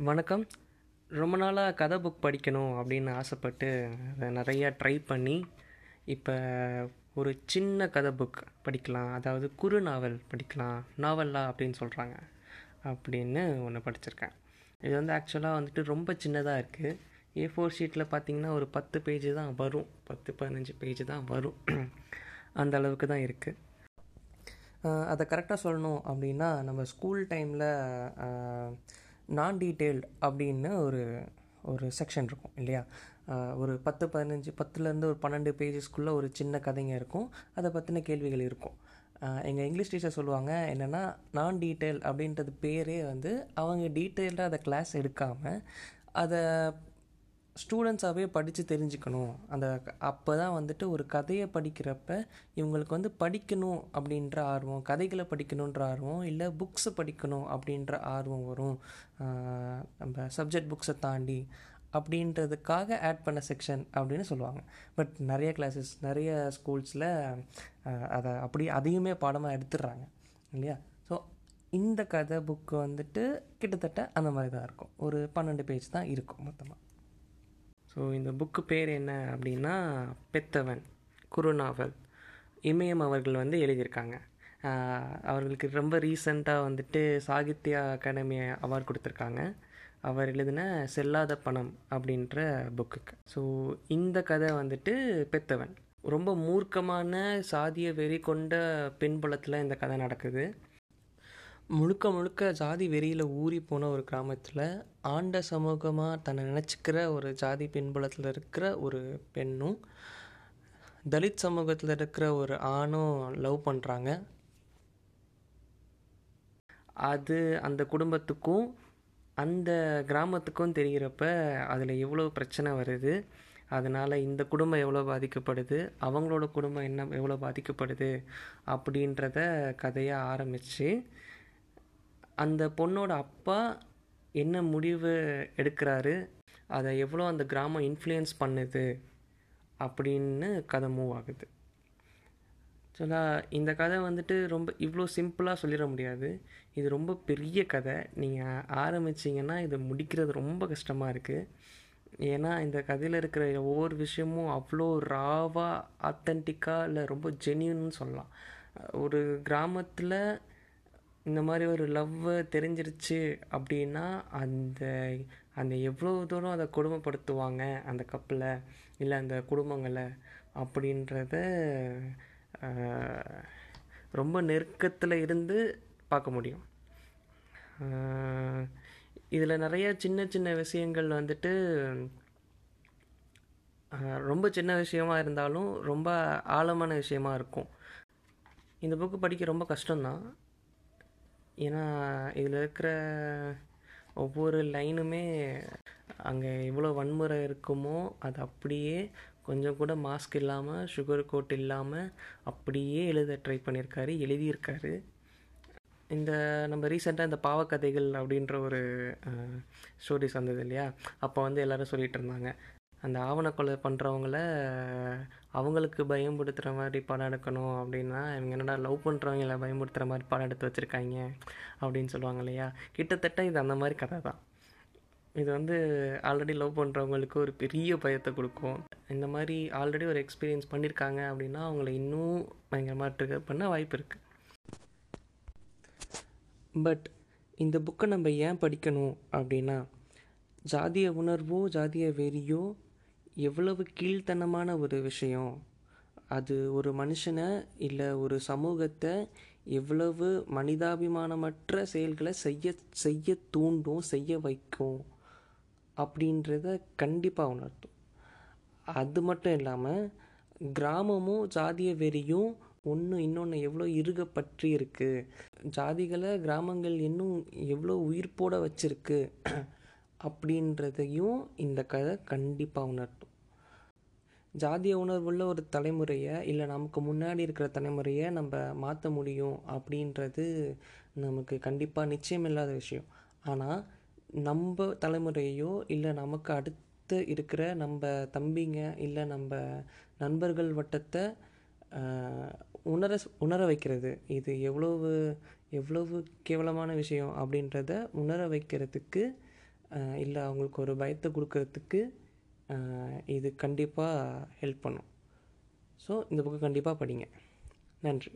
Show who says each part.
Speaker 1: வணக்கம். ரொம்ப நாளாக கதை புக் படிக்கணும் அப்படின்னு ஆசைப்பட்டு அதை நிறையா ட்ரை பண்ணி இப்போ ஒரு சின்ன கதை புக் படிக்கலாம். அதாவது குறு நாவல் படிக்கலாம். நாவல்லா அப்படின்னு சொல்கிறாங்க அப்படின்னு ஒன்று படிச்சிருக்கேன். இது வந்து ஆக்சுவலாக வந்துட்டு ரொம்ப சின்னதாக இருக்குது ஏ ஃபோர் ஷீட்டில் பார்த்தீங்கன்னா ஒரு பத்து பேஜ் தான் வரும். பத்து பதினஞ்சு பேஜ் தான் வரும். அந்த அளவுக்கு தான் இருக்குது அதை கரெக்டாக சொல்லணும் அப்படின்னா நம்ம ஸ்கூல் டைமில் நான் டீட்டெயில்டு அப்படின்னு ஒரு ஒரு செக்ஷன் இருக்கும் இல்லையா? ஒரு பத்து பதினஞ்சு பத்துலேருந்து ஒரு பன்னெண்டு பேஜஸ்க்குள்ளே ஒரு சின்ன கதைங்க இருக்கும். அதை பற்றின கேள்விகள் இருக்கும். எங்கள் இங்கிலீஷ் டீச்சர் சொல்லுவாங்க என்னென்னா நான் டீட்டெயில் அப்படின்றது பேரே வந்து அவங்க டீட்டெயில்டாக அதை கிளாஸ் எடுக்காமல் அதை ஸ்டூடெண்ட்ஸாகவே படித்து தெரிஞ்சுக்கணும். அந்த அப்போ தான் வந்துட்டு ஒரு கதையை படிக்கிறப்ப இவங்களுக்கு வந்து படிக்கணும் அப்படின்ற ஆர்வம் கதைகளை படிக்கணுன்ற ஆர்வம் இல்லை புக்ஸை படிக்கணும் அப்படின்ற ஆர்வம் வரும். நம்ம சப்ஜெக்ட் புக்ஸை தாண்டி அப்படின்றதுக்காக ஆட் பண்ண செக்ஷன் அப்படின்னு சொல்லுவாங்க. பட் நிறைய கிளாஸஸ் நிறைய ஸ்கூல்ஸில் அதை அப்படி அதையுமே பாடமாக எடுத்துடுறாங்க. இல்லையா? ஸோ இந்த கதை புக்கு வந்துட்டு கிட்டத்தட்ட அந்த மாதிரி தான் இருக்கும். ஒரு பன்னெண்டு பேஜ் தான் இருக்கும் மொத்தமாக ஸோ இந்த புக்கு பேர் என்ன அப்படின்னா பெத்தவன் குறுநாவல் இமயம் அவர்கள் வந்து எழுதியிருக்காங்க. அவர்களுக்கு ரொம்ப ரீசண்டாக வந்துட்டு சாகித்ய அகாடமி அவார்ட் கொடுத்துருக்காங்க. அவர் எழுதின செல்லாத பணம் அப்படின்ற புக்குக்கு ஸோ இந்த கதை வந்துட்டு பெத்தவன். ரொம்ப மூர்க்கமான சாதிய வெறி கொண்ட பின்புலத்தில் இந்த கதை நடக்குது. முழுக்க முழுக்க ஜாதி வெறியில் ஊறி போன ஒரு கிராமத்தில் ஆண்ட சமூகமாக தன்னை நினச்சிக்கிற ஒரு ஜாதி பின்புலத்தில் இருக்கிற ஒரு பெண்ணும் தலித் சமூகத்தில் இருக்கிற ஒரு ஆணும் லவ் பண்ணுறாங்க அது அந்த குடும்பத்துக்கும் அந்த கிராமத்துக்கும் தெரிகிறப்ப அதில் எவ்வளோ பிரச்சனை வருது அதனால் இந்த குடும்பம் எவ்வளோ பாதிக்கப்படுது அவங்களோட குடும்பம் என்ன எவ்வளோ பாதிக்கப்படுது அப்படின்றத கதையாக ஆரம்பித்து அந்த பொண்ணோட அப்பா என்ன முடிவு எடுக்கிறாரு? அதை எவ்வளோ அந்த கிராமம் இன்ஃப்ளூயன்ஸ் பண்ணுது? அப்படின்னு கதை மூவ் ஆகுது. ஆக்சுவலாக இந்த கதை வந்துட்டு ரொம்ப இவ்வளோ சிம்பிளாக சொல்லிட முடியாது. இது ரொம்ப பெரிய கதை. நீங்கள் ஆரம்பிச்சிங்கன்னா இதை முடிக்கிறது ரொம்ப கஷ்டமாக இருக்குது ஏன்னா இந்த கதையில் இருக்கிற ஒவ்வொரு விஷயமும் அவ்வளோ ராவாக ஆத்தென்டிக்காக இல்லை ரொம்ப ஜென்யூன்னு சொல்லலாம். ஒரு கிராமத்தில் இந்த மாதிரி ஒரு லவ் தெரிஞ்சிருச்சு அப்படின்னா அந்த அந்த எவ்வளோ தூரம் அதை கொடுமைப்படுத்துவாங்க அந்த கப்பில் இல்லை அந்த குடும்பங்களை அப்படின்றத ரொம்ப நெருக்கத்தில் இருந்து பார்க்க முடியும். இதில் நிறைய சின்ன சின்ன விஷயங்கள் வந்துட்டு ரொம்ப சின்ன விஷயமா இருந்தாலும் ரொம்ப ஆழமான விஷயமா இருக்கும். இந்த புக்கு படிக்க ரொம்ப கஷ்டம்தான். ஏன்னா இதில் இருக்கிற ஒவ்வொரு லைனுமே அங்கே எவ்வளோ வன்முறை இருக்குமோ அது அப்படியே கொஞ்சம் கூட மாஸ்க் இல்லாமல் சுகர் கோட் இல்லாமல் அப்படியே எழுத ட்ரை பண்ணியிருக்காரு எழுதியிருக்காரு. இந்த நம்ம ரீசெண்டாக இந்த பாவக்கதைகள் அப்படின்ற ஒரு ஸ்டோரிஸ் வந்தது இல்லையா? அப்போ வந்து எல்லாரும் சொல்லிகிட்டு இருந்தாங்க. அந்த ஆவணக்கொலை பண்ணுறவங்கள அவங்களுக்கு பயன்படுத்துகிற மாதிரி படம் எடுக்கணும் அப்படின்னா இவங்க என்னடா லவ் பண்ணுறவங்கள பயன்படுத்துகிற மாதிரி படம் எடுத்து வச்சுருக்காங்க அப்படின்னு சொல்லுவாங்க இல்லையா? கிட்டத்தட்ட இது அந்த மாதிரி கதை தான். இது வந்து ஆல்ரெடி லவ் பண்ணுறவங்களுக்கு ஒரு பெரிய பயத்தை கொடுக்கும். இந்த மாதிரி ஆல்ரெடி ஒரு எக்ஸ்பீரியன்ஸ் பண்ணியிருக்காங்க அப்படின்னா அவங்கள இன்னும் பயங்கரமாக ட்ரிகர் பண்ண வாய்ப்பு இருக்குது பட் இந்த புக்கை நம்ம ஏன் படிக்கணும் அப்படின்னா ஜாதிய உணர்வோ ஜாதிய வெறியோ எவ்வளவு கீழ்த்தனமான ஒரு விஷயம். அது ஒரு மனுஷனை இல்லை ஒரு சமூகத்தை எவ்வளவு மனிதாபிமானமற்ற செயல்களை செய்ய செய்ய தூண்டும் செய்ய வைக்கும் அப்படின்றத கண்டிப்பாக உணர்த்தும். அது மட்டும் இல்லாமல் கிராமமும் ஜாதிய வெறியும் ஒன்று இன்னொன்று எவ்வளோ இருக பற்றி இருக்குது ஜாதிகளை கிராமங்கள் இன்னும் எவ்வளோ உயிர்ப்போட வச்சிருக்கு. அப்படின்றதையும் இந்த கதை கண்டிப்பாக உணர்த்தும். ஜாதிய உணர்வுள்ள ஒரு தலைமுறையை இல்லை நமக்கு முன்னாடி இருக்கிற தலைமுறையை நம்ம மாற்ற முடியும் அப்படின்றது நமக்கு கண்டிப்பாக நிச்சயம் இல்லாத விஷயம். ஆனால் நம்ம தலைமுறையோ இல்லை நமக்கு அடுத்து இருக்கிற நம்ம தம்பிங்க இல்லை நம்ம நண்பர்கள் வட்டத்தை உணர உணர வைக்கிறது. இது எவ்வளவு எவ்வளவு கேவலமான விஷயம் அப்படின்றத உணர வைக்கிறதுக்கு இல்லை அவங்களுக்கு ஒரு பயத்தை கொடுக்கறதுக்கு இது கண்டிப்பாக ஹெல்ப் பண்ணும். ஸோ இந்த புக்கு கண்டிப்பாக படிங்க. நன்றி.